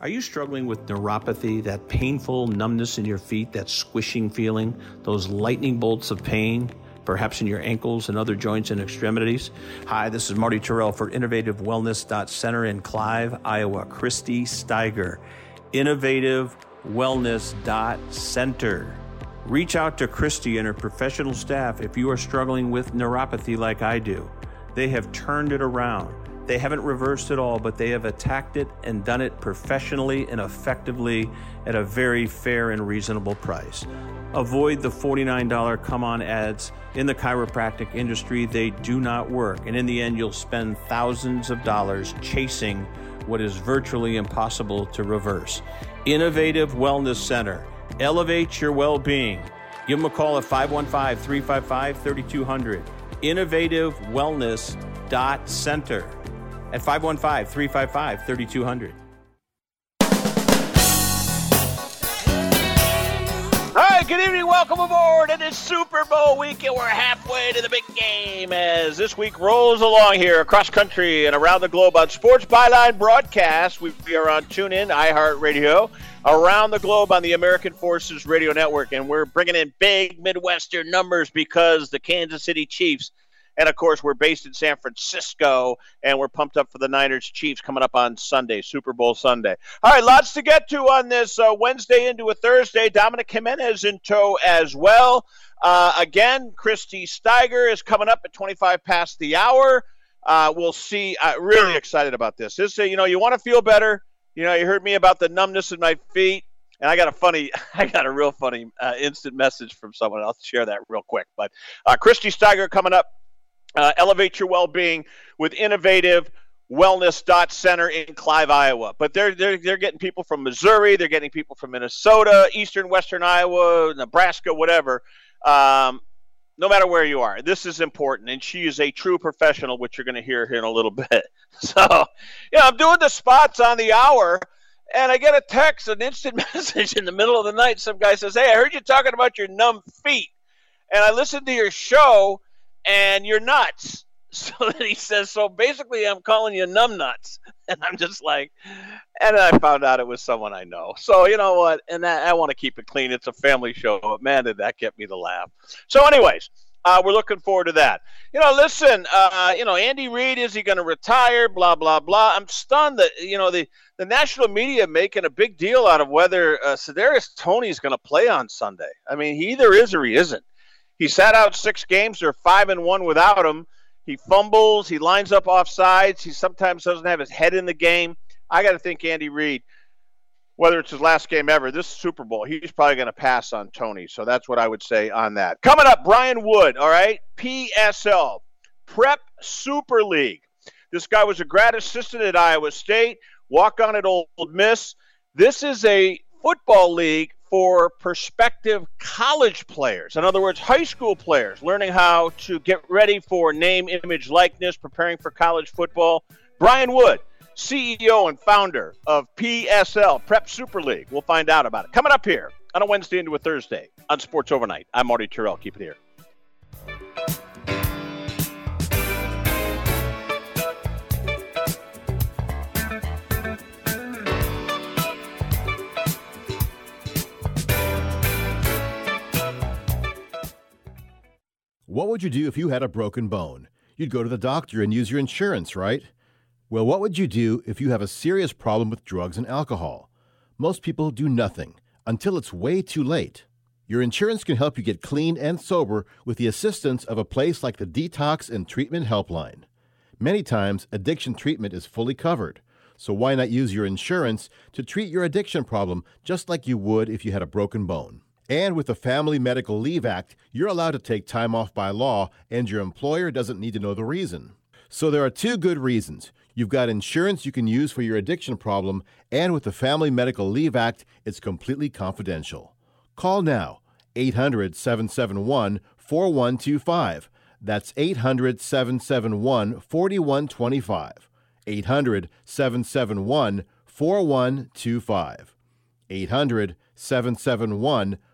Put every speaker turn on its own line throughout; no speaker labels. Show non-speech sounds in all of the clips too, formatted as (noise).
Are you struggling with neuropathy, that painful numbness in your feet, that squishing feeling, those lightning bolts of pain, perhaps in your ankles and other joints and extremities? Hi, this is Marty Tirrell for Innovative Wellness Center in Clive, Iowa. Christy Steiger, Innovative Wellness Center. Reach out to Christy and her professional staff if you are struggling with neuropathy like I do. They have turned it around. They haven't reversed it all, but they have attacked it and done it professionally and effectively at a very fair and reasonable price. Avoid the $49 come on ads in the chiropractic industry. They do not work. And in the end, you'll spend thousands of dollars chasing what is virtually impossible to reverse. Innovative Wellness Center. Elevate your well being. Give them a call at 515 355 3200. Innovative Wellness Center at 515 355 3200.
All right, good evening. Welcome aboard. It is Super Bowl week, and we're halfway to the big game as this week rolls along here across country and around the globe on Sports Byline broadcast. We are on TuneIn, iHeartRadio, around the globe on the American Forces Radio Network, and we're bringing in big Midwestern numbers because the Kansas City Chiefs – and of course, we're based in San Francisco, and we're pumped up for the Niners Chiefs coming up on Sunday, Super Bowl Sunday. All right, lots to get to on this uh, Wednesday into a Thursday. Dominic Jimenez in tow as well. Uh, again, Christy Steiger is coming up at 25 past the hour. Uh, we'll see. Uh, really excited about this. This, uh, you know, you want to feel better. You know, you heard me about the numbness in my feet. And I got a funny, (laughs) I got a real funny uh, instant message from someone. I'll share that real quick. But uh, Christy Steiger coming up uh, elevate your well-being with innovative wellness dot center in Clive, Iowa. But they're they're they're getting people from Missouri, they're getting people from Minnesota, eastern western Iowa, Nebraska, whatever. Um, no matter where you are, this is important, and she is a true professional, which you're going to hear here in a little (laughs) bit. So, yeah, I'm doing the spots on the hour, and I get a text, an instant (laughs) message in the middle of the night. Some guy says, "Hey, I heard you talking about your numb feet, and I listened to your show." And you're nuts. (laughs) So that he says, so basically, I'm calling you numb nuts, (laughs) and I'm just like, and I found out it was someone I know. So you know what? And I, I want to keep it clean. It's a family show, but man, did that get me to laugh. So, anyways, uh, we're looking forward to that. You know, listen, uh, you know, Andy Reid is he going to retire? Blah blah blah. I'm stunned that you know the the national media making a big deal out of whether uh, Toney is going to play on Sunday. I mean, he either is or he isn't. He sat out six games. They're five and one without him. He fumbles. He lines up off sides. He sometimes doesn't have his head in the game. I got to think Andy Reid, whether it's his last game ever, this Super Bowl, he's probably going to pass on Toney. So that's what I would say on that. Coming up, Brian Wood. All right, PSL, Prep Super League. This guy was a grad assistant at Iowa State, walk on at Ole Miss. This is a football league for prospective college players. In other words, high school players learning how to get ready for name, image, likeness, preparing for college football. Brian Wood, CEO and founder of PSL, Prep Super League. We'll find out about it. Coming up here on a Wednesday into a Thursday on Sports Overnight. I'm Marty Tirrell. Keep it here.
What would you do if you had a broken bone? You'd go to the doctor and use your insurance, right? Well, what would you do if you have a serious problem with drugs and alcohol? Most people do nothing until it's way too late. Your insurance can help you get clean and sober with the assistance of a place like the Detox and Treatment Helpline. Many times, addiction treatment is fully covered, so why not use your insurance to treat your addiction problem just like you would if you had a broken bone? And with the Family Medical Leave Act, you're allowed to take time off by law, and your employer doesn't need to know the reason. So there are two good reasons. You've got insurance you can use for your addiction problem, and with the Family Medical Leave Act, it's completely confidential. Call now 800 771 4125. That's 800 771 4125. 800 771 4125. 800 771 4125.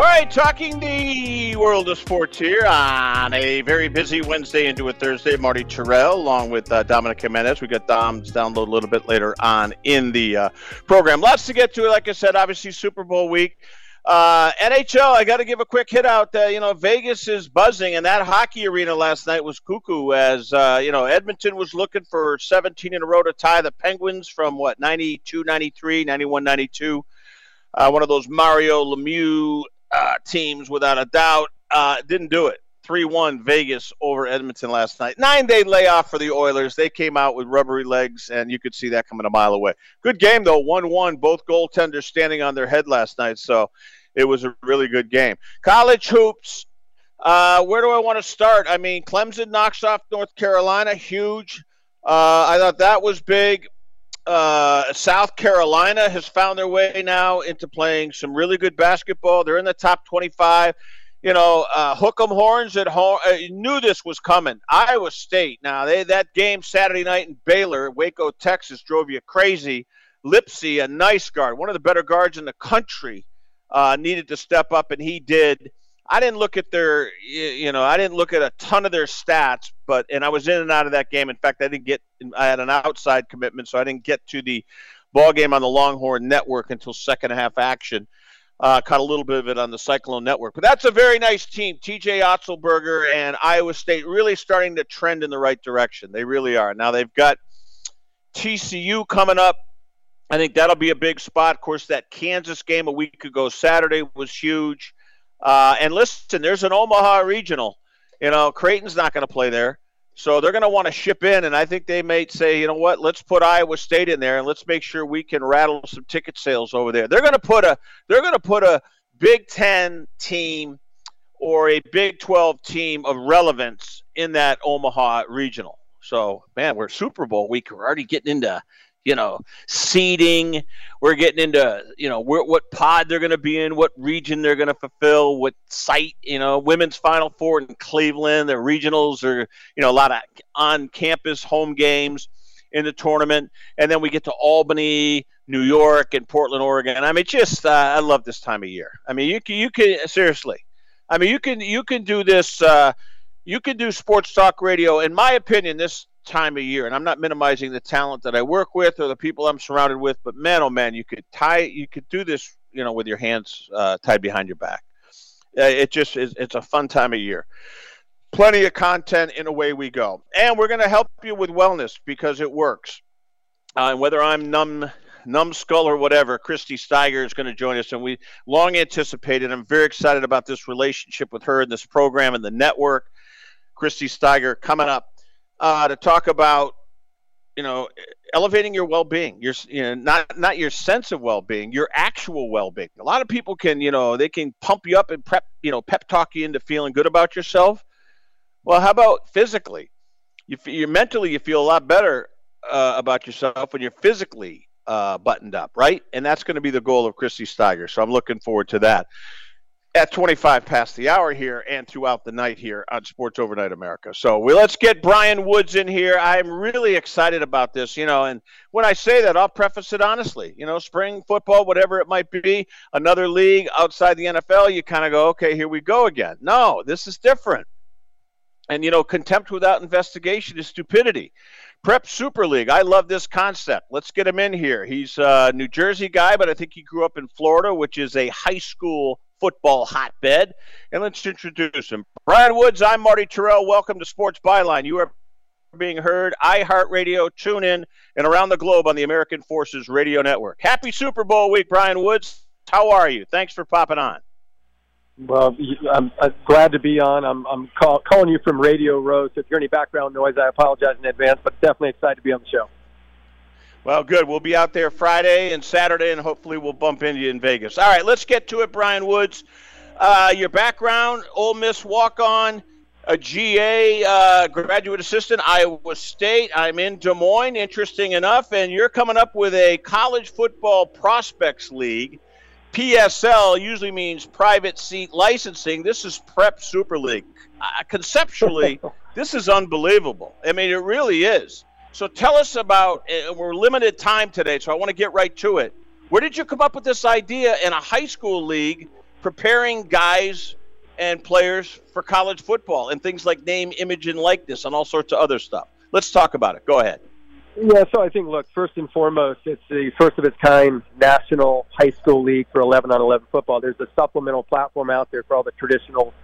All right, talking the world of sports here on a very busy Wednesday into a Thursday. Marty Tirrell along with uh, Dominic Jimenez. We got Dom's download a little bit later on in the uh, program. Lots to get to. Like I said, obviously Super Bowl week. Uh, NHL, I got to give a quick hit out. Uh, you know, Vegas is buzzing, and that hockey arena last night was cuckoo. As uh, you know, Edmonton was looking for 17 in a row to tie the Penguins from what 92, 93, 91, 92. Uh, one of those Mario Lemieux uh, teams without a doubt. Uh, didn't do it. 3 1 Vegas over Edmonton last night. Nine day layoff for the Oilers. They came out with rubbery legs, and you could see that coming a mile away. Good game, though. 1 1. Both goaltenders standing on their head last night, so it was a really good game. College hoops. Uh, where do I want to start? I mean, Clemson knocks off North Carolina. Huge. Uh, I thought that was big. Uh, South Carolina has found their way now into playing some really good basketball. They're in the top 25. You know, uh, hook 'em horns at home. Uh, knew this was coming. Iowa State. Now they that game Saturday night in Baylor, Waco, Texas, drove you crazy. Lipsey, a nice guard, one of the better guards in the country, uh, needed to step up, and he did. I didn't look at their, you know, I didn't look at a ton of their stats, but and I was in and out of that game. In fact, I didn't get, I had an outside commitment, so I didn't get to the ball game on the Longhorn Network until second half action. Uh, caught a little bit of it on the Cyclone Network, but that's a very nice team. T.J. Otzelberger and Iowa State really starting to trend in the right direction. They really are. Now they've got TCU coming up. I think that'll be a big spot. Of course, that Kansas game a week ago Saturday was huge. Uh, and listen, there's an Omaha regional. You know, Creighton's not going to play there. So they're going to want to ship in, and I think they may say, you know what, let's put Iowa State in there, and let's make sure we can rattle some ticket sales over there. They're going to put a they're going to put a Big Ten team or a Big Twelve team of relevance in that Omaha regional. So man, we're Super Bowl week. We're already getting into you know, seeding. We're getting into, you know, what pod they're going to be in, what region they're going to fulfill, what site, you know, women's Final Four in Cleveland. The regionals are, you know, a lot of on campus home games in the tournament. And then we get to Albany, New York, and Portland, Oregon. I mean, just, uh, I love this time of year. I mean, you can, you can, seriously, I mean, you can, you can do this, uh, you can do sports talk radio. In my opinion, this time of year. And I'm not minimizing the talent that I work with or the people I'm surrounded with, but man, oh man, you could tie, you could do this, you know, with your hands uh, tied behind your back. Uh, it just is, it's a fun time of year. Plenty of content in away we go. And we're going to help you with wellness because it works. Uh, and whether I'm numb numbskull or whatever, Christy Steiger is going to join us, and we long anticipated. I'm very excited about this relationship with her and this program and the network. Christy Steiger coming up uh, to talk about you know elevating your well-being your you know not not your sense of well-being your actual well-being. A lot of people can you know they can pump you up and prep you know pep talk you into feeling good about yourself. Well how about physically? You, you mentally you feel a lot better uh, about yourself when you're physically uh, buttoned up right? And that's going to be the goal of christy steiger so i'm looking forward to that at 25 past the hour here and throughout the night here on Sports Overnight America. So we let's get Brian Woods in here. I'm really excited about this, you know, and when I say that, I'll preface it honestly. You know, spring football, whatever it might be, another league outside the NFL, you kind of go, okay, here we go again. No, this is different. And you know, contempt without investigation is stupidity. Prep Super League. I love this concept. Let's get him in here. He's a New Jersey guy, but I think he grew up in Florida, which is a high school football hotbed. And let's introduce him. Brian Woods, I'm Marty Tirrell. Welcome to Sports Byline. You are being heard iHeartRadio, tune in, and around the globe on the American Forces Radio Network. Happy Super Bowl week, Brian Woods. How are you? Thanks for popping on.
Well, I'm, I'm glad to be on. I'm, I'm call, calling you from Radio Row, so if you hear any background noise, I apologize in advance, but definitely excited to be on the show.
Well, good. We'll be out there Friday and Saturday, and hopefully we'll bump into you in Vegas. All right, let's get to it, Brian Woods. Uh, your background, Ole Miss walk-on, a GA uh, graduate assistant, Iowa State. I'm in Des Moines, interesting enough, and you're coming up with a college football prospects league. PSL usually means private seat licensing. This is Prep Super League. Uh, conceptually, (laughs) this is unbelievable. I mean, it really is. So tell us about. Uh, we're limited time today, so I want to get right to it. Where did you come up with this idea in a high school league, preparing guys and players for college football and things like name, image, and likeness, and all sorts of other stuff? Let's talk about it. Go ahead.
Yeah, so I think, look, first and foremost, it's the first of its kind national high school league for 11 on 11 football. There's a supplemental platform out there for all the traditional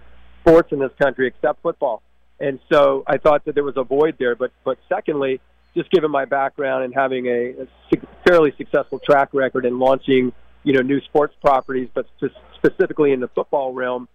sports in this country except football. And so I thought that there was a void there. But, but secondly, just given my background and having a, a fairly successful track record in launching, you know, new sports properties, but specifically in the football realm,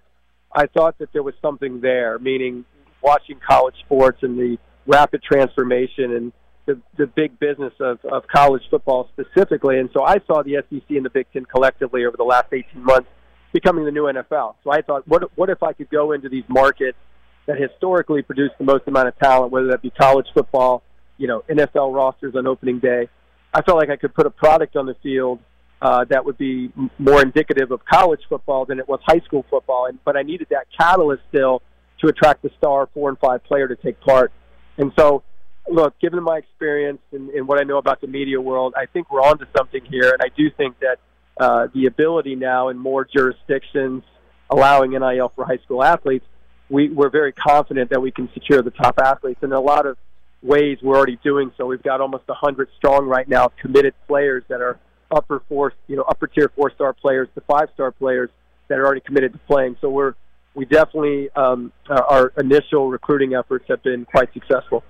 I thought that there was something there, meaning watching college sports and the rapid transformation and the, the big business of, of college football specifically. And so I saw the SEC and the Big Ten collectively over the last 18 months becoming the new NFL. So I thought, what, what if I could go into these markets that historically produce the most amount of talent, whether that be college football, you know, NFL rosters on opening day. I felt like I could put a product on the field uh, that would be more indicative of college football than it was high school football. And, but I needed that catalyst still to attract the star four and five player to take part. And so, look, given my experience and, and what I know about the media world, I think we're onto something here. And I do think that uh, the ability now in more jurisdictions allowing NIL for high school athletes, we, we're very confident that we can secure the top athletes. And a lot of ways we're already doing so. We've got almost 100 strong right now, committed players that are upper four, you know, upper tier four star players to five star players that are already committed to playing. So we're we definitely um, our initial recruiting efforts have been quite successful.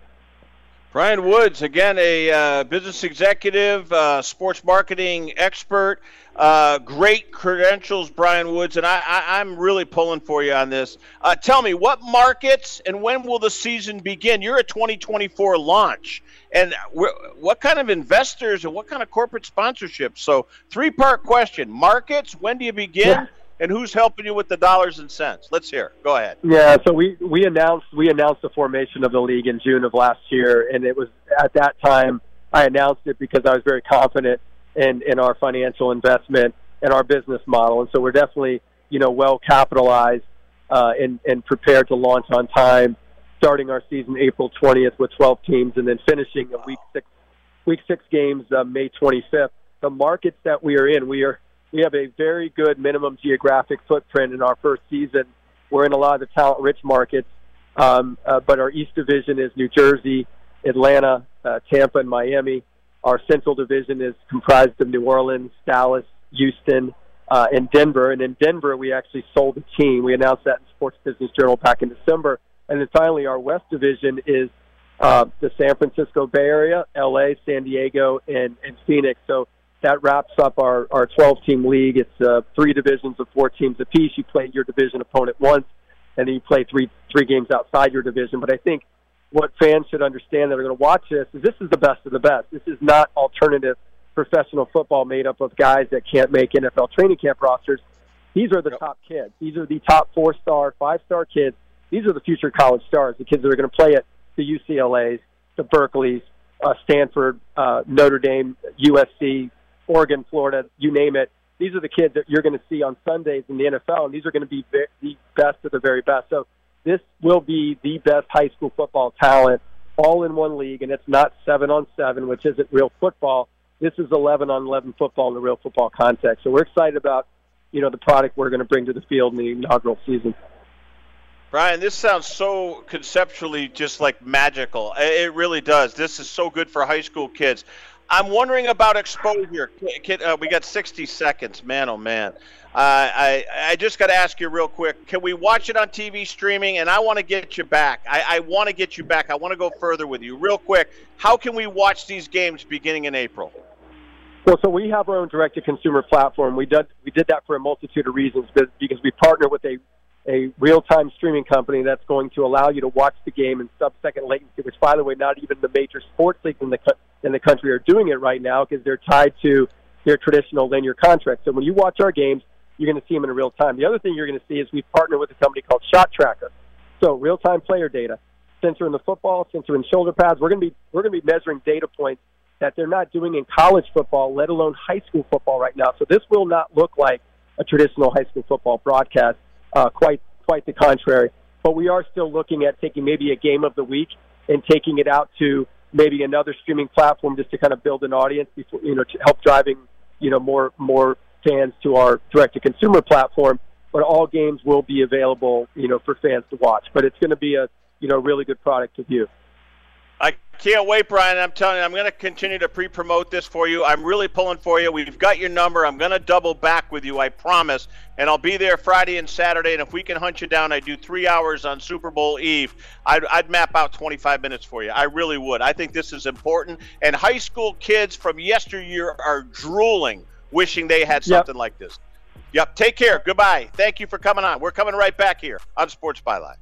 Brian Woods, again, a uh, business executive, uh, sports marketing expert. Uh, great credentials, Brian Woods, and I, am really pulling for you on this. Uh, tell me, what markets and when will the season begin? You're a 2024 launch, and what kind of investors and what kind of corporate sponsorships? So, three part question markets, when do you begin? Yeah and who's helping you with the dollars and cents? Let's hear. Go ahead.
Yeah, so we we announced we announced the formation of the league in June of last year, and it was at that time I announced it because I was very confident in in our financial investment and our business model, and so we're definitely you know well capitalized uh, and and prepared to launch on time, starting our season April 20th with 12 teams, and then finishing a week six week six games uh, May 25th. The markets that we are in, we are we have a very good minimum geographic footprint in our first season. We're in a lot of the talent-rich markets, um, uh, but our East Division is New Jersey, Atlanta, uh, Tampa, and Miami. Our Central Division is comprised of New Orleans, Dallas, Houston, uh, and Denver. And in Denver, we actually sold a team. We announced that in Sports Business Journal back in December. And then finally, our West Division is uh, the San Francisco Bay Area, LA, San Diego, and, and Phoenix. So that wraps up our our 12 team league. It's uh, three divisions of four teams apiece. You play your division opponent once, and then you play three three games outside your division. But I think what fans should understand that are going to watch this is this is the best of the best. This is not alternative professional football made up of guys that can't make NFL training camp rosters. These are the top kids. These are the top four star, five star kids. These are the future college stars, the kids that are going to play at the UCLA's, the Berkeley's, uh, Stanford, uh, Notre Dame, USC, Oregon, Florida, you name it. These are the kids that you're going to see on Sundays in the NFL, and these are going to be the best of the very best. So this will be the best high school football talent all in one league, and it's not seven on seven, which isn't real football. This is 11 on 11 football in the real football context. So we're excited about, you know, the product we're going to bring to the field in the inaugural season.
Brian, this sounds so conceptually just like magical. It really does. This is so good for high school kids. I'm wondering about exposure. Uh, we got 60 seconds. Man, oh man. Uh, I I just got to ask you real quick. Can we watch it on TV streaming? And I want to get you back. I, I want to get you back. I want to go further with you. Real quick. How can we watch these games beginning in April?
Well, so we have our own direct-to-consumer platform. We did we did that for a multitude of reasons because we partner with a a real-time streaming company that's going to allow you to watch the game in sub-second latency. Which, by the way, not even the major sports leagues in the in the country are doing it right now because they're tied to their traditional linear contracts. So when you watch our games, you're going to see them in real time. The other thing you're going to see is we've partnered with a company called ShotTracker. So real-time player data, sensor in the football, sensor in shoulder pads. We're going to be we're going to be measuring data points that they're not doing in college football, let alone high school football right now. So this will not look like a traditional high school football broadcast. Uh, quite quite the contrary. But we are still looking at taking maybe a game of the week and taking it out to maybe another streaming platform just to kind of build an audience, before, you know, to help driving you know more more fans to our direct to consumer platform. But all games will be available, you know, for fans to watch. But it's going to be a you know really good product to view.
I can't wait, Brian. I'm telling you, I'm going to continue to pre promote this for you. I'm really pulling for you. We've got your number. I'm going to double back with you, I promise. And I'll be there Friday and Saturday. And if we can hunt you down, I do three hours on Super Bowl Eve. I'd, I'd map out 25 minutes for you. I really would. I think this is important. And high school kids from yesteryear are drooling, wishing they had something yep. like this. Yep. Take care. Goodbye. Thank you for coming on. We're coming right back here on Sports Byline.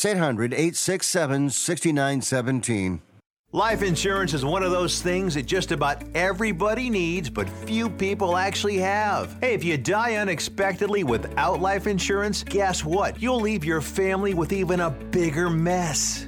867 6917. 800 867 6917. That's 800 867 6917.
Life insurance is one of those things that just about everybody needs, but few people actually have. Hey, if you die unexpectedly without life insurance, guess what? You'll leave your family with even a bigger mess.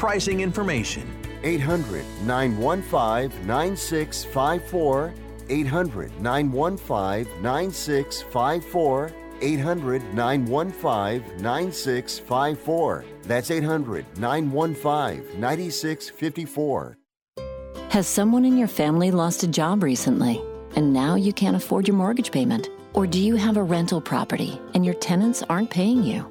pricing information.
800 915 9654. 800 915 9654. 800 915 9654. That's 800 915 9654.
Has someone in your family lost a job recently and now you can't afford your mortgage payment? Or do you have a rental property and your tenants aren't paying you?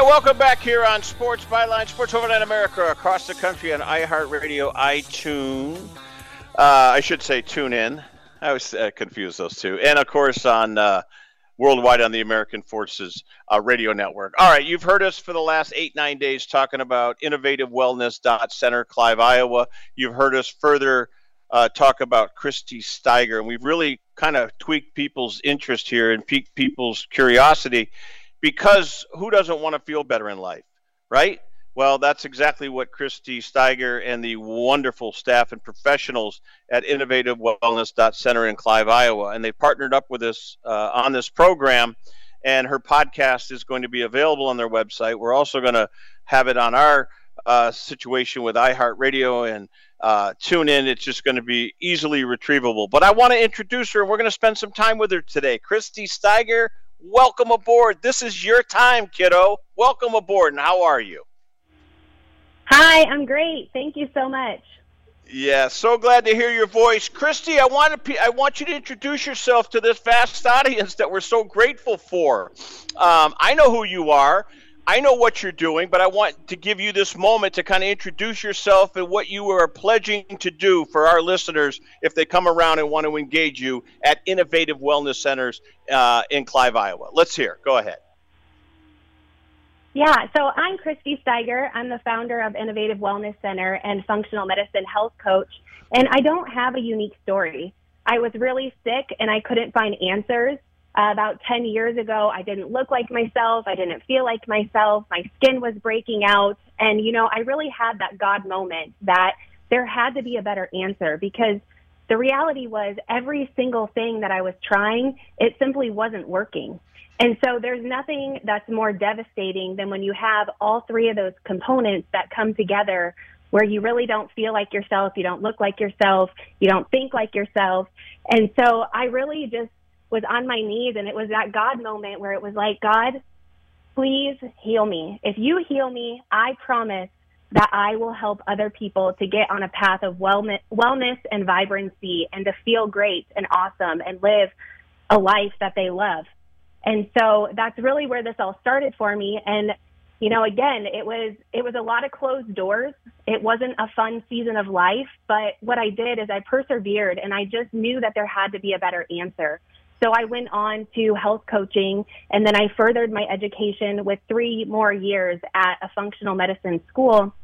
Right, welcome back here on Sports Byline, Sports Overnight America, across the country on iHeartRadio, iTunes. Uh, I should say tune in. I always uh, confuse those two. And of course on uh, worldwide on the American Forces uh, Radio Network. All right, you've heard us for the last eight, nine days talking about Innovative Wellness Center, Clive, Iowa. You've heard us further uh, talk about Christy Steiger, and we've really kind of tweaked people's interest here and piqued people's curiosity because who doesn't want to feel better in life, right? Well, that's exactly what Christy Steiger and the wonderful staff and professionals at Innovative Wellness Center in Clive, Iowa, and they partnered up with us uh, on this program. And her podcast is going to be available on their website. We're also going to have it on our uh, situation with iHeartRadio and uh, tune in. It's just going to be easily retrievable. But I want to introduce her, and we're going to spend some time with her today. Christy Steiger, welcome aboard. This is your time, kiddo. Welcome aboard, and how are you?
Hi, I'm great. Thank you so much.
Yeah, so glad to hear your voice, Christy. I want to I want you to introduce yourself to this vast audience that we're so grateful for. Um, I know who you are. I know what you're doing, but I want to give you this moment to kind of introduce yourself and what you are pledging to do for our listeners if they come around and want to engage you at Innovative Wellness Centers uh, in Clive, Iowa. Let's hear. Go ahead.
Yeah, so I'm Christy Steiger. I'm the founder of Innovative Wellness Center and functional medicine health coach. And I don't have a unique story. I was really sick and I couldn't find answers. Uh, about 10 years ago, I didn't look like myself. I didn't feel like myself. My skin was breaking out. And, you know, I really had that God moment that there had to be a better answer because the reality was every single thing that I was trying, it simply wasn't working. And so there's nothing that's more devastating than when you have all three of those components that come together where you really don't feel like yourself, you don't look like yourself, you don't think like yourself. And so I really just was on my knees and it was that God moment where it was like, God, please heal me. If you heal me, I promise that I will help other people to get on a path of wellness, wellness and vibrancy and to feel great and awesome and live a life that they love. And so that's really where this all started for me. And, you know, again, it was, it was a lot of closed doors. It wasn't a fun season of life, but what I did is I persevered and I just knew that there had to be a better answer. So I went on to health coaching and then I furthered my education with three more years at a functional medicine school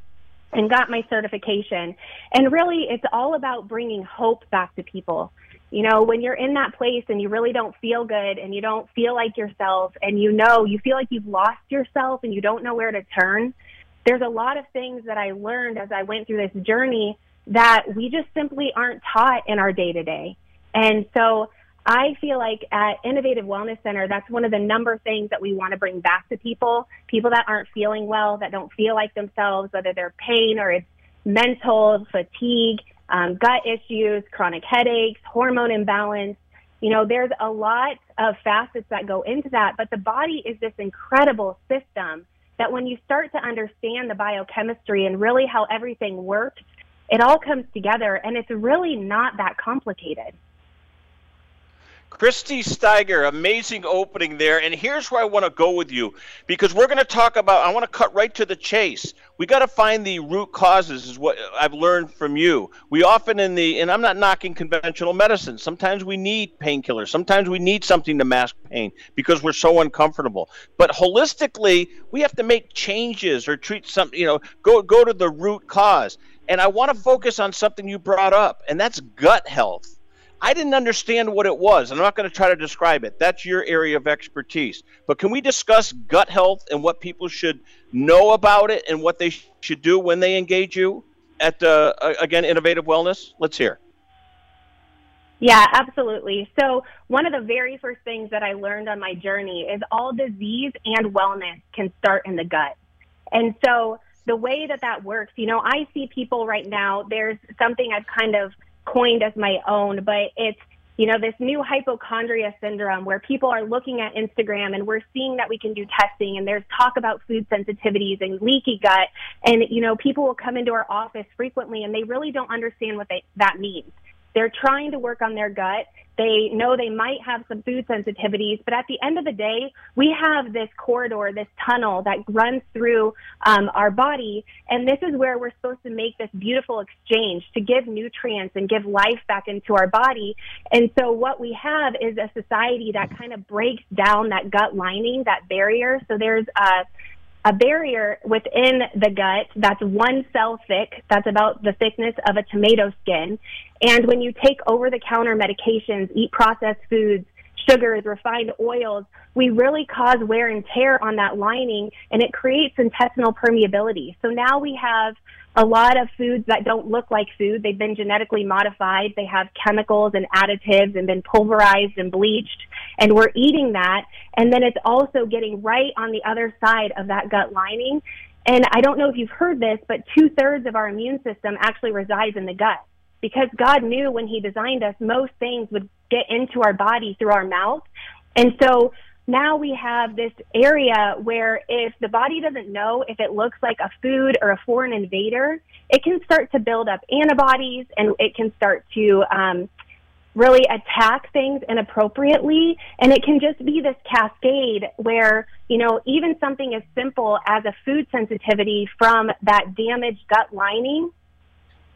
and got my certification. And really, it's all about bringing hope back to people. You know, when you're in that place and you really don't feel good and you don't feel like yourself and you know, you feel like you've lost yourself and you don't know where to turn, there's a lot of things that I learned as I went through this journey that we just simply aren't taught in our day to day. And so I feel like at Innovative Wellness Center, that's one of the number things that we want to bring back to people, people that aren't feeling well, that don't feel like themselves, whether they're pain or it's mental fatigue, um, gut issues, chronic headaches, hormone imbalance. You know, there's a lot of facets that go into that, but the body is this incredible system that when you start to understand the biochemistry and really how everything works, it all comes together and it's really not that complicated.
Christy Steiger, amazing opening there. And here's where I want to go with you because we're going to talk about, I want to cut right to the chase. We got to find the root causes, is what I've learned from you. We often in the, and I'm not knocking conventional medicine, sometimes we need painkillers, sometimes we need something to mask pain because we're so uncomfortable. But holistically, we have to make changes or treat some, you know, go, go to the root cause. And I want to focus on something you brought up, and that's gut health I didn't understand what it was. I'm not going to try to describe it. That's your area of expertise. But can we discuss gut health and what people should know about it and what they sh- should do when they engage you at, uh, again, Innovative Wellness? Let's hear.
Yeah, absolutely. So, one of the very first things that I learned on my journey is all disease and wellness can start in the gut. And so, the way that that works, you know, I see people right now, there's something I've kind of coined as my own, but it's, you know, this new hypochondria syndrome where people are looking at Instagram and we're seeing that we can do testing and there's talk about food sensitivities and leaky gut. And, you know, people will come into our office frequently and they really don't understand what they, that means. They're trying to work on their gut. They know they might have some food sensitivities, but at the end of the day, we have this corridor, this tunnel that runs through um, our body, and this is where we're supposed to make this beautiful exchange to give nutrients and give life back into our body. And so, what we have is a society that kind of breaks down that gut lining, that barrier. So there's a a barrier within the gut that's one cell thick, that's about the thickness of a tomato skin. And when you take over the counter medications, eat processed foods, sugars, refined oils, we really cause wear and tear on that lining and it creates intestinal permeability. So now we have a lot of foods that don't look like food. They've been genetically modified. They have chemicals and additives and been pulverized and bleached. And we're eating that. And then it's also getting right on the other side of that gut lining. And I don't know if you've heard this, but two thirds of our immune system actually resides in the gut because God knew when He designed us, most things would get into our body through our mouth. And so now we have this area where if the body doesn't know if it looks like a food or a foreign invader, it can start to build up antibodies and it can start to um, really attack things inappropriately. And it can just be this cascade where, you know, even something as simple as a food sensitivity from that damaged gut lining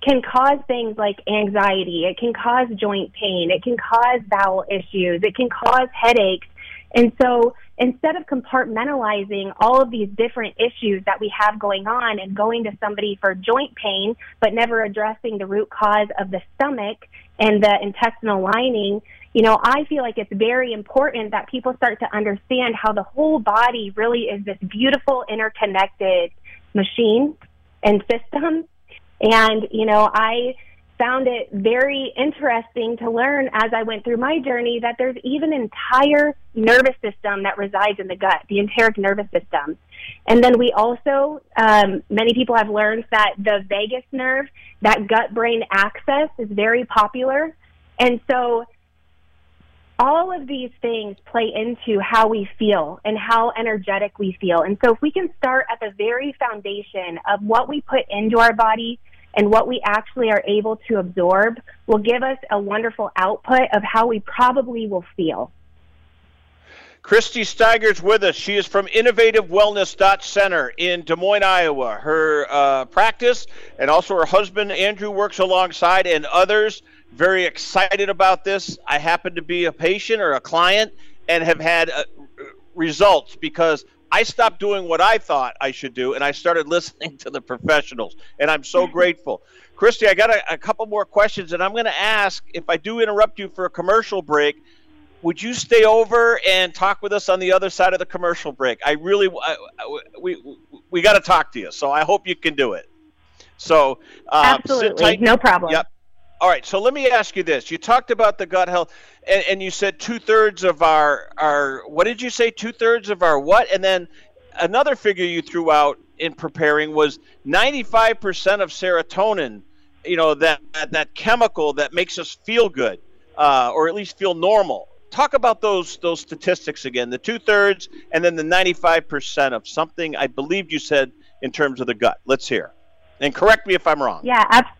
can cause things like anxiety. It can cause joint pain. It can cause bowel issues. It can cause headaches. And so instead of compartmentalizing all of these different issues that we have going on and going to somebody for joint pain, but never addressing the root cause of the stomach and the intestinal lining, you know, I feel like it's very important that people start to understand how the whole body really is this beautiful interconnected machine and system. And, you know, I, found it very interesting to learn as I went through my journey that there's even an entire nervous system that resides in the gut, the enteric nervous system. And then we also, um, many people have learned that the vagus nerve, that gut brain axis is very popular. And so all of these things play into how we feel and how energetic we feel. And so if we can start at the very foundation of what we put into our body, and what we actually are able to absorb will give us a wonderful output of how we probably will feel.
Christy Steiger's with us. She is from Innovative Wellness Center in Des Moines, Iowa. Her uh, practice and also her husband Andrew works alongside, and others. Very excited about this. I happen to be a patient or a client and have had uh, results because I stopped doing what I thought I should do, and I started listening to the professionals, and I'm so grateful. Christy, I got a, a couple more questions, and I'm going to ask if I do interrupt you for a commercial break, would you stay over and talk with us on the other side of the commercial break? I really, I, we, we got to talk to you, so I hope you can do it. So,
uh, absolutely, no problem.
Yep. All right, so let me ask you this: You talked about the gut health, and, and you said two thirds of our our what did you say? Two thirds of our what? And then another figure you threw out in preparing was ninety five percent of serotonin. You know that, that that chemical that makes us feel good, uh, or at least feel normal. Talk about those those statistics again: the two thirds, and then the ninety five percent of something. I believe you said in terms of the gut. Let's hear, and correct me if I'm wrong.
Yeah, absolutely.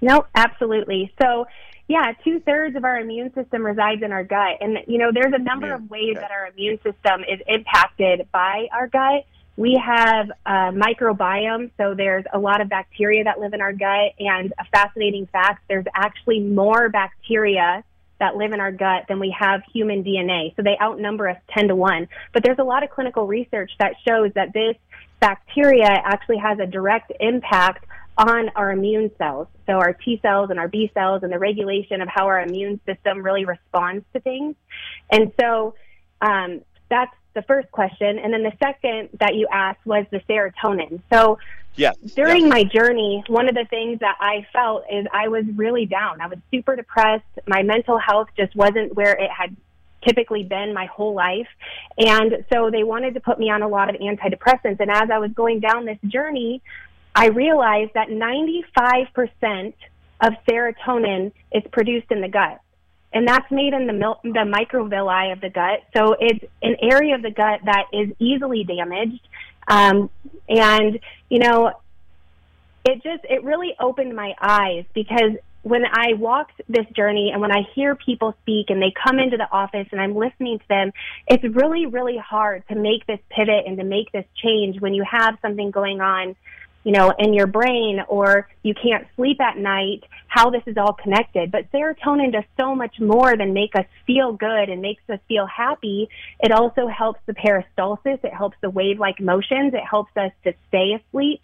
No, absolutely. So, yeah, two thirds of our immune system resides in our gut. And, you know, there's a number yeah. of ways okay. that our immune system is impacted by our gut. We have a microbiome, so there's a lot of bacteria that live in our gut. And a fascinating fact, there's actually more bacteria that live in our gut than we have human DNA. So they outnumber us 10 to 1. But there's a lot of clinical research that shows that this bacteria actually has a direct impact on our immune cells. So our T cells and our B cells and the regulation of how our immune system really responds to things. And so um, that's the first question. And then the second that you asked was the serotonin. So
yeah.
during
yeah.
my journey, one of the things that I felt is I was really down. I was super depressed. My mental health just wasn't where it had typically been my whole life. And so they wanted to put me on a lot of antidepressants. And as I was going down this journey, I realized that 95% of serotonin is produced in the gut. And that's made in the, mil- the microvilli of the gut. So it's an area of the gut that is easily damaged. Um, and, you know, it just, it really opened my eyes because when I walked this journey and when I hear people speak and they come into the office and I'm listening to them, it's really, really hard to make this pivot and to make this change when you have something going on you know, in your brain or you can't sleep at night, how this is all connected. But serotonin does so much more than make us feel good and makes us feel happy. It also helps the peristalsis. It helps the wave like motions. It helps us to stay asleep.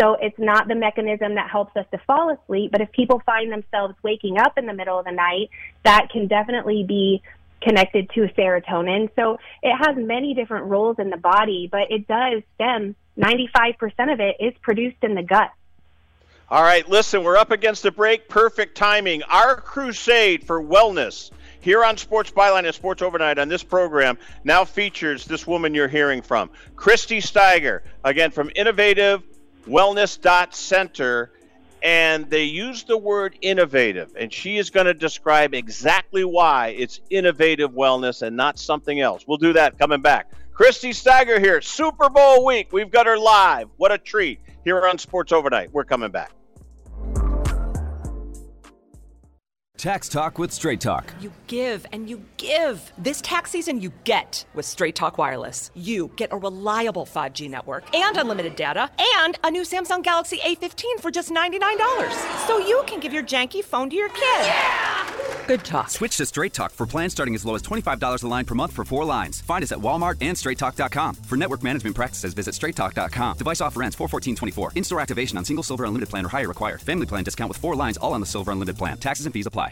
So it's not the mechanism that helps us to fall asleep, but if people find themselves waking up in the middle of the night, that can definitely be connected to serotonin. So it has many different roles in the body, but it does stem 95% of it is produced in the gut.
All right, listen, we're up against the break. Perfect timing. Our crusade for wellness here on Sports Byline and Sports Overnight on this program now features this woman you're hearing from, Christy Steiger, again from Innovative Wellness Center, and they use the word innovative, and she is going to describe exactly why it's innovative wellness and not something else. We'll do that coming back. Christy Steiger here, Super Bowl week. We've got her live. What a treat here on Sports Overnight. We're coming back.
Tax Talk with Straight Talk.
You give and you give. This tax season, you get with Straight Talk Wireless. You get a reliable 5G network and unlimited data and a new Samsung Galaxy A15 for just $99. So you can give your janky phone to your kid. Yeah! Good talk.
Switch to Straight Talk for plans starting as low as $25 a line per month for four lines. Find us at Walmart and StraightTalk.com. For network management practices, visit StraightTalk.com. Device offer ends 41424. In-store activation on single Silver Unlimited plan or higher required. Family plan discount with four lines all on the Silver Unlimited plan. Taxes and fees apply.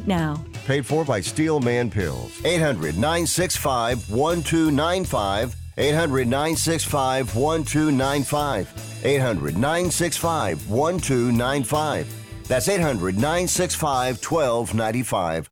now.
Paid for by Steelman Pills. 800 965 1295. 800 965 1295. 800 965 1295. That's 800 965 1295.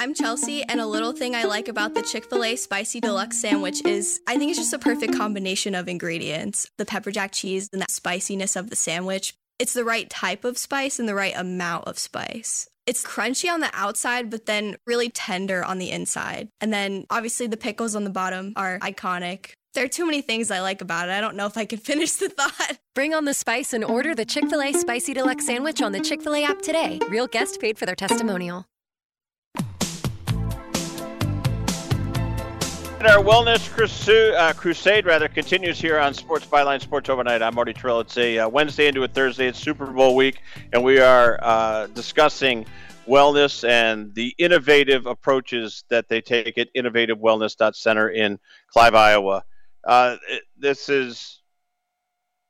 I'm Chelsea, and a little thing I like about the Chick fil A Spicy Deluxe Sandwich is I think it's just a perfect combination of ingredients the pepper jack cheese and that spiciness of the sandwich. It's the right type of spice and the right amount of spice. It's crunchy on the outside, but then really tender on the inside. And then obviously the pickles on the bottom are iconic. There are too many things I like about it. I don't know if I can (laughs) finish the thought.
Bring on the spice and order the Chick fil A Spicy Deluxe Sandwich on the Chick fil A app today. Real guest paid for their testimonial.
And our wellness crusade, uh, crusade rather continues here on Sports Byline Sports Overnight. I'm Marty Tirrell. It's a uh, Wednesday into a Thursday. It's Super Bowl week, and we are uh, discussing wellness and the innovative approaches that they take at Innovative Wellness Center in Clive, Iowa. Uh, it, this is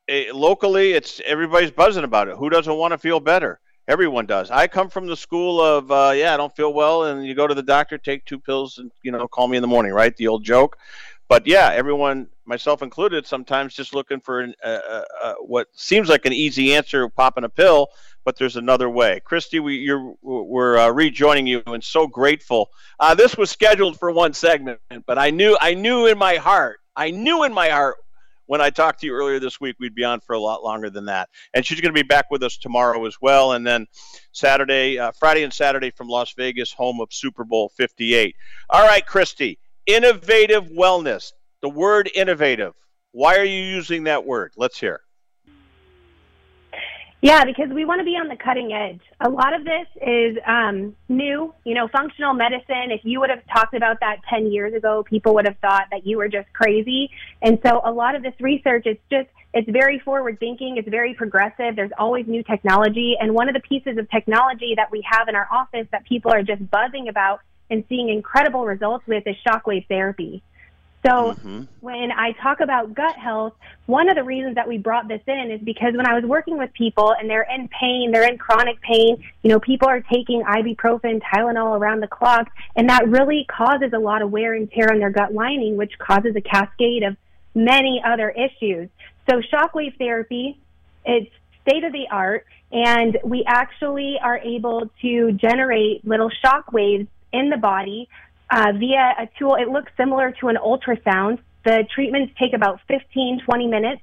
a, locally, it's everybody's buzzing about it. Who doesn't want to feel better? Everyone does. I come from the school of, uh, yeah, I don't feel well, and you go to the doctor, take two pills, and you know, call me in the morning, right? The old joke. But yeah, everyone, myself included, sometimes just looking for an, uh, uh, what seems like an easy answer, popping a pill, but there's another way. Christy, we you're, we're uh, rejoining you, and so grateful. Uh, this was scheduled for one segment, but I knew I knew in my heart, I knew in my heart when I talked to you earlier this week, we'd be on for a lot longer than that. And she's going to be back with us tomorrow as well. And then Saturday, uh, Friday and Saturday from Las Vegas, home of Super Bowl 58. All right, Christy, innovative wellness. The word innovative. Why are you using that word? Let's hear.
Yeah, because we want to be on the cutting edge. A lot of this is um, new. You know, functional medicine, if you would have talked about that 10 years ago, people would have thought that you were just crazy. And so a lot of this research, it's just, it's very forward thinking. It's very progressive. There's always new technology. And one of the pieces of technology that we have in our office that people are just buzzing about and seeing incredible results with is shockwave therapy. So mm-hmm. when I talk about gut health, one of the reasons that we brought this in is because when I was working with people and they're in pain, they're in chronic pain, you know, people are taking ibuprofen, Tylenol around the clock, and that really causes a lot of wear and tear on their gut lining, which causes a cascade of many other issues. So shockwave therapy, it's state of the art, and we actually are able to generate little shock waves in the body uh, via a tool. It looks similar to an ultrasound. The treatments take about 15, 20 minutes,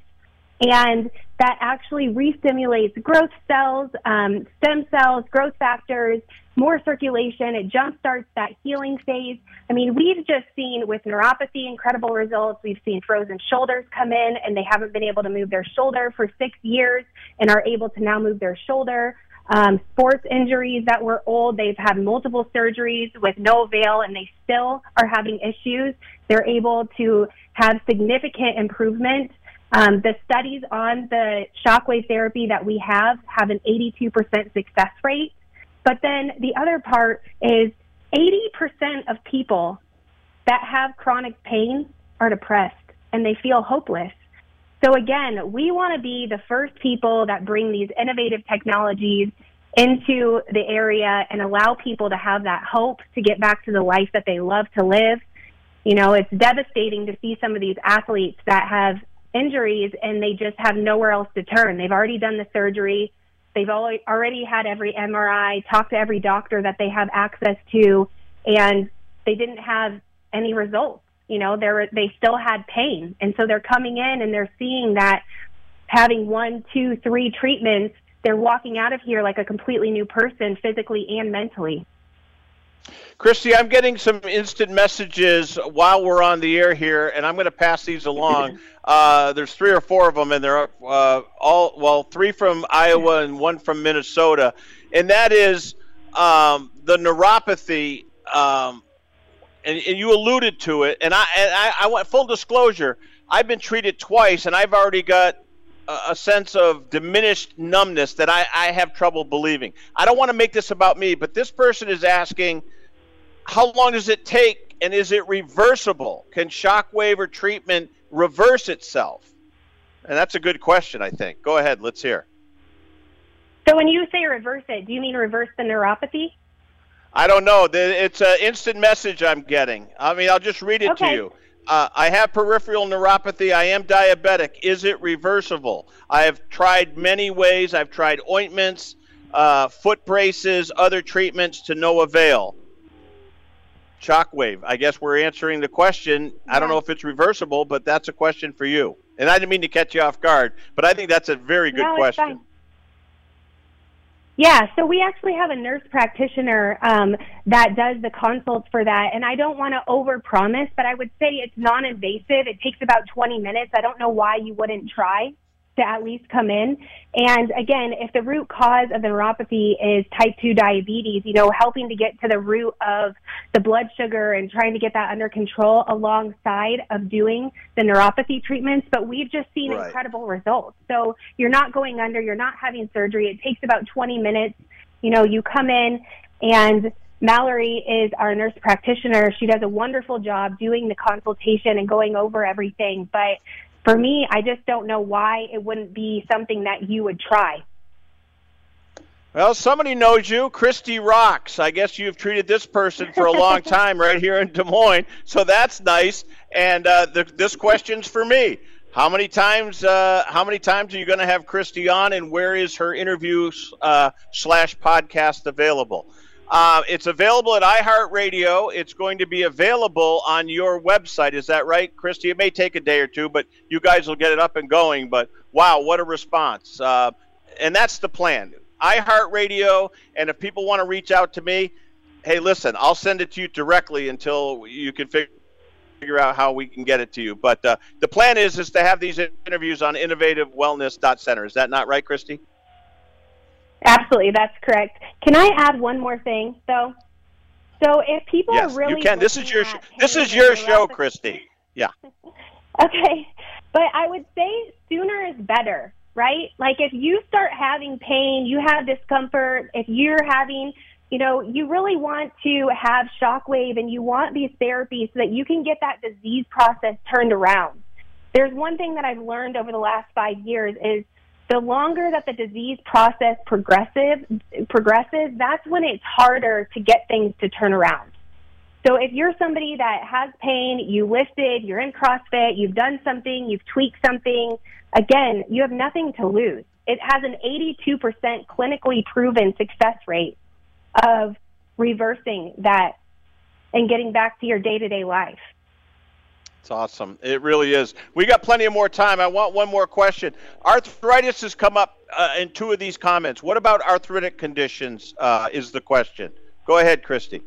and that actually re-stimulates growth cells, um, stem cells, growth factors, more circulation. It jumpstarts that healing phase. I mean, we've just seen with neuropathy incredible results. We've seen frozen shoulders come in and they haven't been able to move their shoulder for six years and are able to now move their shoulder um, sports injuries that were old. They've had multiple surgeries with no avail and they still are having issues. They're able to have significant improvement. Um, the studies on the shockwave therapy that we have have an 82% success rate. But then the other part is 80% of people that have chronic pain are depressed and they feel hopeless. So again, we want to be the first people that bring these innovative technologies into the area and allow people to have that hope to get back to the life that they love to live. You know, it's devastating to see some of these athletes that have injuries and they just have nowhere else to turn. They've already done the surgery. They've already had every MRI, talked to every doctor that they have access to, and they didn't have any results you know they they still had pain and so they're coming in and they're seeing that having one two three treatments they're walking out of here like a completely new person physically and mentally
Christy, I'm getting some instant messages while we're on the air here, and I'm going to pass these along. (laughs) Uh, there's three or four of them, and they're uh, all well, three from Iowa and one from Minnesota, and that is um, the neuropathy. Um, and, and you alluded to it, and I and I, I went full disclosure. I've been treated twice, and I've already got a, a sense of diminished numbness that I, I have trouble believing. I don't want to make this about me, but this person is asking, how long does it take, and is it reversible? Can shockwave or treatment reverse itself? And that's a good question, I think. Go ahead, let's hear.
So when you say reverse it, do you mean reverse the neuropathy?
I don't know. It's an instant message I'm getting. I mean, I'll just read it okay. to you. Uh, I have peripheral neuropathy. I am diabetic. Is it reversible? I have tried many ways. I've tried ointments, uh, foot braces, other treatments to no avail. Shockwave. I guess we're answering the question. Yeah. I don't know if it's reversible, but that's a question for you. And I didn't mean to catch you off guard, but I think that's a very good
no,
question.
Yeah, so we actually have a nurse practitioner um, that does the consults for that, and I don't want to overpromise, but I would say it's non-invasive. It takes about 20 minutes. I don't know why you wouldn't try to at least come in. And again, if the root cause of the neuropathy is type 2 diabetes, you know, helping to get to the root of the blood sugar and trying to get that under control alongside of doing the neuropathy treatments. But we've just seen right. incredible results. So you're not going under, you're not having surgery. It takes about 20 minutes. You know, you come in and Mallory is our nurse practitioner. She does a wonderful job doing the consultation and going over everything. But for me, I just don't know why it wouldn't be something that you would try.
Well, somebody knows you. Christy Rocks. I guess you've treated this person for a long (laughs) time right here in Des Moines, so that's nice. And uh, the, this question's for me. How many times? Uh, how many times are you going to have Christy on, and where is her interview uh, slash podcast available? Uh, it's available at iHeartRadio. It's going to be available on your website. Is that right, Christy? It may take a day or two, but you guys will get it up and going. But wow, what a response! Uh, and that's the plan. iHeartRadio. And if people want to reach out to me, hey, listen, I'll send it to you directly until you can figure figure out how we can get it to you. But uh, the plan is is to have these interviews on innovativewellness.center. Is that not right, Christy?
Absolutely, that's correct. Can I add one more thing, though? So if people
yes,
are really
you can. This is your sh- this is your show, Christy. Yeah. (laughs)
okay, but I would say sooner is better, right? Like if you start having pain, you have discomfort. If you're having, you know, you really want to have shockwave and you want these therapies so that you can get that disease process turned around. There's one thing that I've learned over the last five years is the longer that the disease process progressive, progresses, that's when it's harder to get things to turn around. So if you're somebody that has pain, you lifted, you're in CrossFit, you've done something, you've tweaked something, again, you have nothing to lose. It has an 82% clinically proven success rate of reversing that and getting back to your day to day life.
It's awesome. It really is. We got plenty of more time. I want one more question. Arthritis has come up uh, in two of these comments. What about arthritic conditions? Uh, is the question. Go ahead, Christy.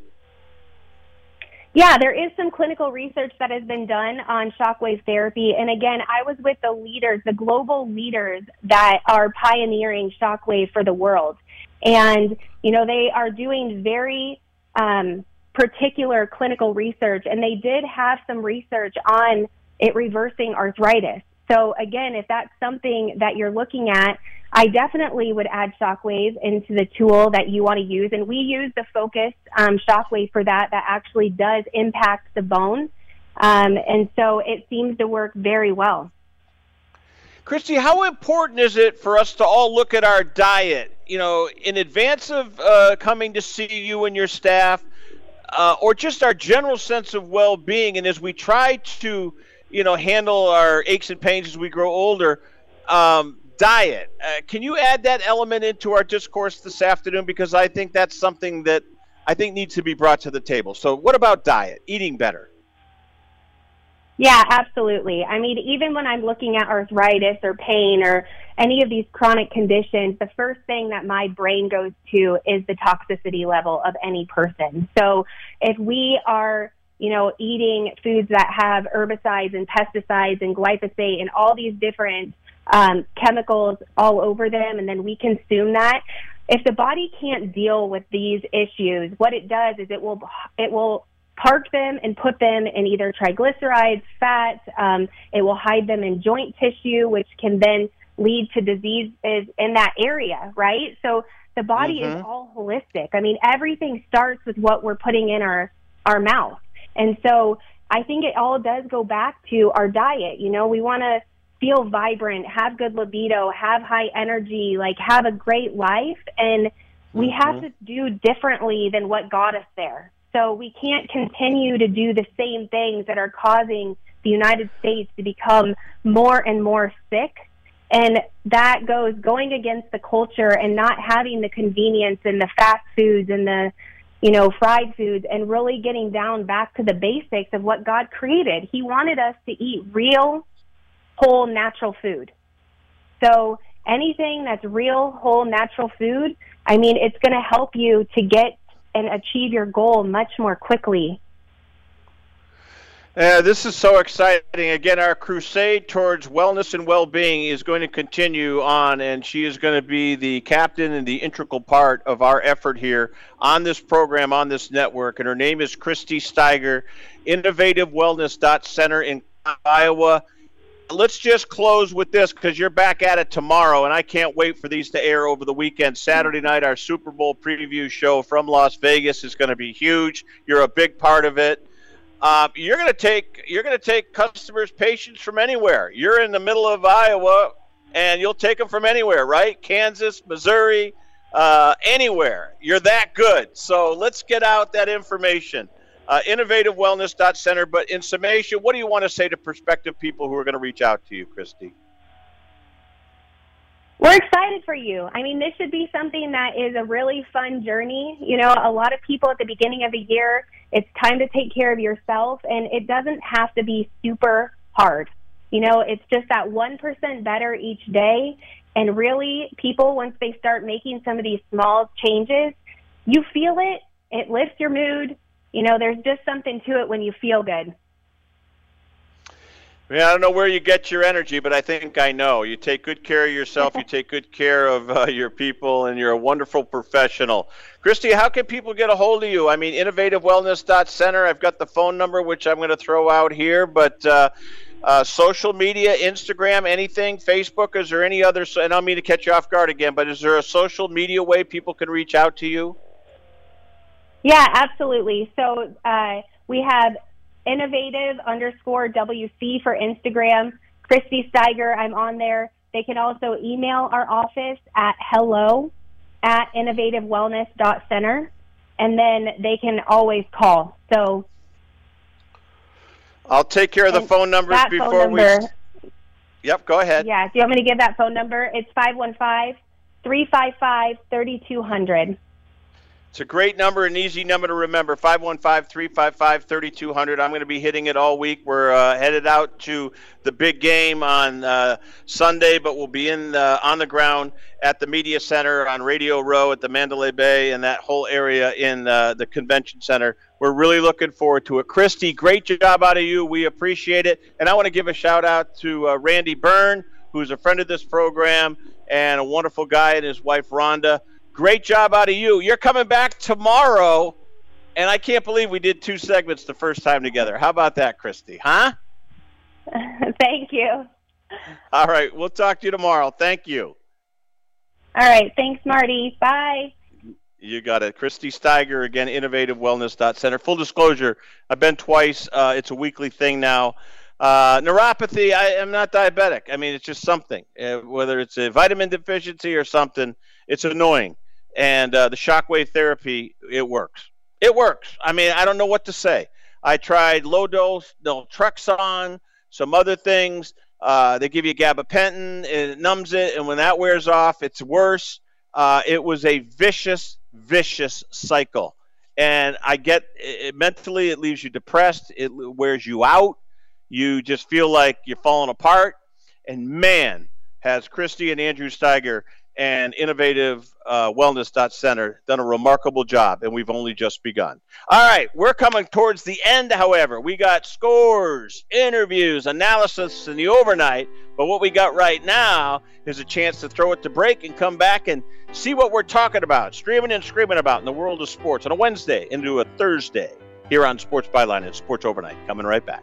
Yeah, there is some clinical research that has been done on shockwave therapy. And again, I was with the leaders, the global leaders that are pioneering shockwave for the world. And, you know, they are doing very um, particular clinical research, and they did have some research on it reversing arthritis. So again, if that's something that you're looking at, I definitely would add Shockwave into the tool that you want to use. And we use the Focus um, Shockwave for that. That actually does impact the bone. Um, and so it seems to work very well.
Christy, how important is it for us to all look at our diet? You know, in advance of uh, coming to see you and your staff, uh, or just our general sense of well-being. And as we try to, you know, handle our aches and pains as we grow older, um, diet. Uh, can you add that element into our discourse this afternoon? Because I think that's something that I think needs to be brought to the table. So, what about diet? Eating better.
Yeah, absolutely. I mean, even when I'm looking at arthritis or pain or any of these chronic conditions, the first thing that my brain goes to is the toxicity level of any person. So if we are, you know, eating foods that have herbicides and pesticides and glyphosate and all these different um, chemicals all over them, and then we consume that, if the body can't deal with these issues, what it does is it will it will park them and put them in either triglycerides, fat. Um, it will hide them in joint tissue, which can then lead to diseases in that area, right? So the body mm-hmm. is all holistic. I mean, everything starts with what we're putting in our our mouth, and so I think it all does go back to our diet. You know, we want to feel vibrant, have good libido, have high energy, like have a great life, and we mm-hmm. have to do differently than what got us there. So we can't continue to do the same things that are causing the United States to become more and more sick. And that goes going against the culture and not having the convenience and the fast foods and the, you know, fried foods and really getting down back to the basics of what God created. He wanted us to eat real, whole, natural food. So anything that's real, whole, natural food, I mean, it's going to help you to get and achieve your goal much more quickly.
Yeah, this is so exciting. Again, our crusade towards wellness and well being is going to continue on, and she is going to be the captain and the integral part of our effort here on this program, on this network. And her name is Christy Steiger, Innovative Wellness Center in Iowa. Let's just close with this because you're back at it tomorrow, and I can't wait for these to air over the weekend. Saturday night, our Super Bowl preview show from Las Vegas is going to be huge. You're a big part of it. Uh, you're going to take you're going to take customers, patients from anywhere. You're in the middle of Iowa, and you'll take them from anywhere, right? Kansas, Missouri, uh, anywhere. You're that good. So let's get out that information. Uh, Innovative Wellness Center. But in summation, what do you want to say to prospective people who are going to reach out to you, Christy?
We're excited for you. I mean, this should be something that is a really fun journey. You know, a lot of people at the beginning of the year it's time to take care of yourself, and it doesn't have to be super hard. You know, it's just that 1% better each day. And really, people, once they start making some of these small changes, you feel it. It lifts your mood. You know, there's just something to it when you feel good.
Yeah, I don't know where you get your energy, but I think I know. You take good care of yourself, you (laughs) take good care of uh, your people, and you're a wonderful professional. Christy, how can people get a hold of you? I mean, innovativewellness.center. I've got the phone number, which I'm going to throw out here, but uh, uh, social media, Instagram, anything, Facebook, is there any other? And I don't mean to catch you off guard again, but is there a social media way people can reach out to you?
Yeah, absolutely. So uh, we have innovative underscore WC for Instagram. Christy Steiger, I'm on there. They can also email our office at hello at innovativewellness.center, and then they can always call. So
I'll take care of the phone numbers before
phone number,
we. Yep, go ahead.
Yeah, do you want me to give that phone number? It's 515 355 3200.
It's a great number, an easy number to remember 515 355 3200. I'm going to be hitting it all week. We're uh, headed out to the big game on uh, Sunday, but we'll be in uh, on the ground at the Media Center on Radio Row at the Mandalay Bay and that whole area in uh, the convention center. We're really looking forward to it. Christy, great job out of you. We appreciate it. And I want to give a shout out to uh, Randy Byrne, who's a friend of this program and a wonderful guy, and his wife, Rhonda Great job out of you. You're coming back tomorrow, and I can't believe we did two segments the first time together. How about that, Christy? Huh? (laughs)
Thank you.
All right. We'll talk to you tomorrow. Thank you.
All right. Thanks, Marty. Bye.
You got it. Christy Steiger, again, Innovative Wellness Center. Full disclosure, I've been twice. Uh, it's a weekly thing now. Uh, neuropathy, I am not diabetic. I mean, it's just something. Uh, whether it's a vitamin deficiency or something, it's annoying and uh, the shockwave therapy it works. It works. I mean, I don't know what to say. I tried low dose naltrexone, some other things. Uh, they give you gabapentin, it numbs it, and when that wears off, it's worse. Uh, it was a vicious, vicious cycle. And I get it, mentally, it leaves you depressed. It wears you out. You just feel like you're falling apart. And man, has Christy and Andrew Steiger and Innovative uh, Wellness Center done a remarkable job, and we've only just begun. All right, we're coming towards the end, however. We got scores, interviews, analysis in the overnight, but what we got right now is a chance to throw it to break and come back and see what we're talking about, streaming and screaming about in the world of sports on a Wednesday into a Thursday here on Sports Byline and Sports Overnight. Coming right back.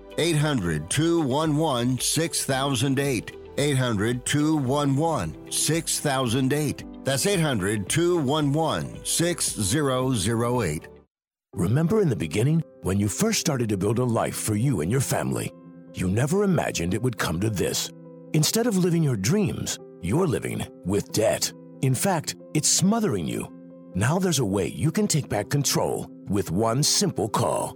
800 211 6008. 800 211 6008. That's 800 211 6008.
Remember in the beginning, when you first started to build a life for you and your family, you never imagined it would come to this. Instead of living your dreams, you're living with debt. In fact, it's smothering you. Now there's a way you can take back control with one simple call.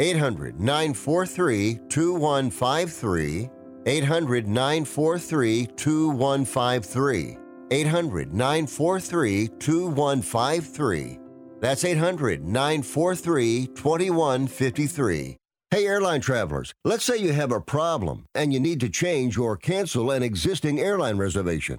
800 943 2153. 800 943 2153. 800 943 2153. That's 800 943 2153. Hey, airline travelers, let's say you have a problem and you need to change or cancel an existing airline reservation.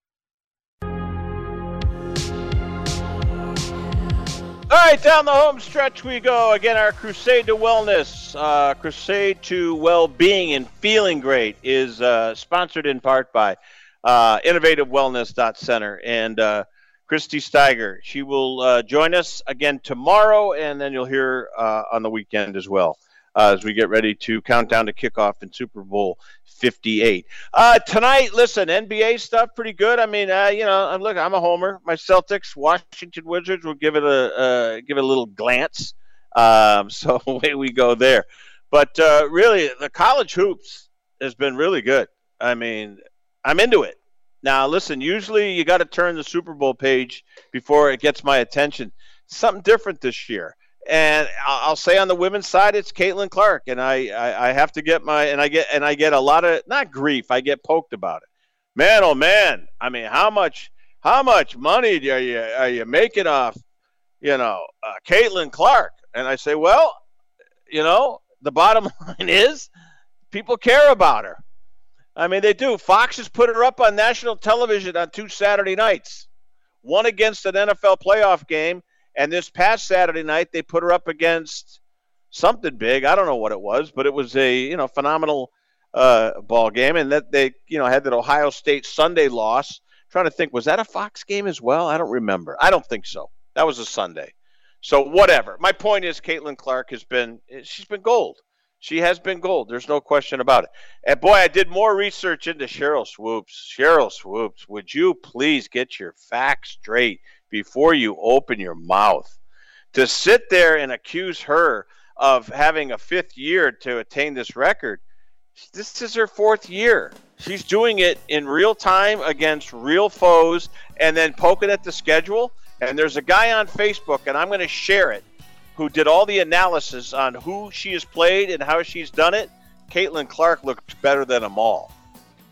All right, down the home stretch we go. Again, our crusade to wellness, uh, crusade to well-being and feeling great is uh, sponsored in part by uh, Innovative Wellness Center and uh, Christy Steiger. She will uh, join us again tomorrow, and then you'll hear uh, on the weekend as well uh, as we get ready to count down to kickoff in Super Bowl 58. Uh, tonight, listen, NBA stuff pretty good. I mean, uh, you know, I'm look, I'm a homer. My Celtics, Washington Wizards will give it a uh, give it a little glance. Um, (laughs) so away we go there. But uh, really, the college hoops has been really good. I mean, I'm into it. Now, listen, usually you got to turn the Super Bowl page before it gets my attention. Something different this year. And I'll say on the women's side, it's Caitlin Clark, and I, I, I have to get my and I get and I get a lot of not grief, I get poked about it. Man, oh man, I mean, how much how much money are you are you making off, you know, uh, Caitlin Clark? And I say, well, you know, the bottom (laughs) line is people care about her. I mean, they do. Fox has put her up on national television on two Saturday nights, one against an NFL playoff game and this past Saturday night, they put her up against something big. I don't know what it was, but it was a you know phenomenal uh, ball game, and that they you know had that Ohio State Sunday loss. I'm trying to think, was that a Fox game as well? I don't remember. I don't think so. That was a Sunday. So whatever. My point is, Caitlin Clark has been she's been gold. She has been gold. There's no question about it. And boy, I did more research into Sheryl Swoopes. Sheryl Swoopes, would you please get your facts straight? Before you open your mouth. To sit there and accuse her of having a fifth year to attain this record, this is her fourth year. She's doing it in real time against real foes and then poking at the schedule. And there's a guy on Facebook, and I'm going to share it, who did all the analysis on who she has played and how she's done it. Caitlin Clark looked better than them all.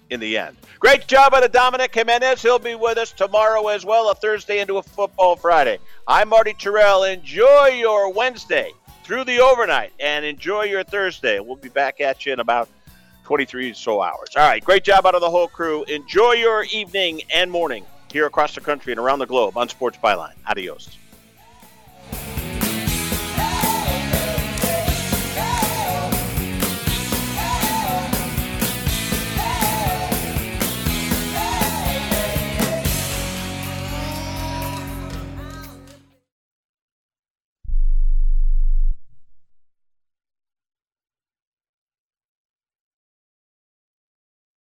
In the end. Great job out of Dominic Jimenez. He'll be with us tomorrow as well, a Thursday into a football Friday. I'm Marty Tirrell. Enjoy your Wednesday through the overnight and enjoy your Thursday. We'll be back at you in about 23 so hours. All right, great job out of the whole crew. Enjoy your evening and morning here across the country and around the globe on Sports Byline. Adios.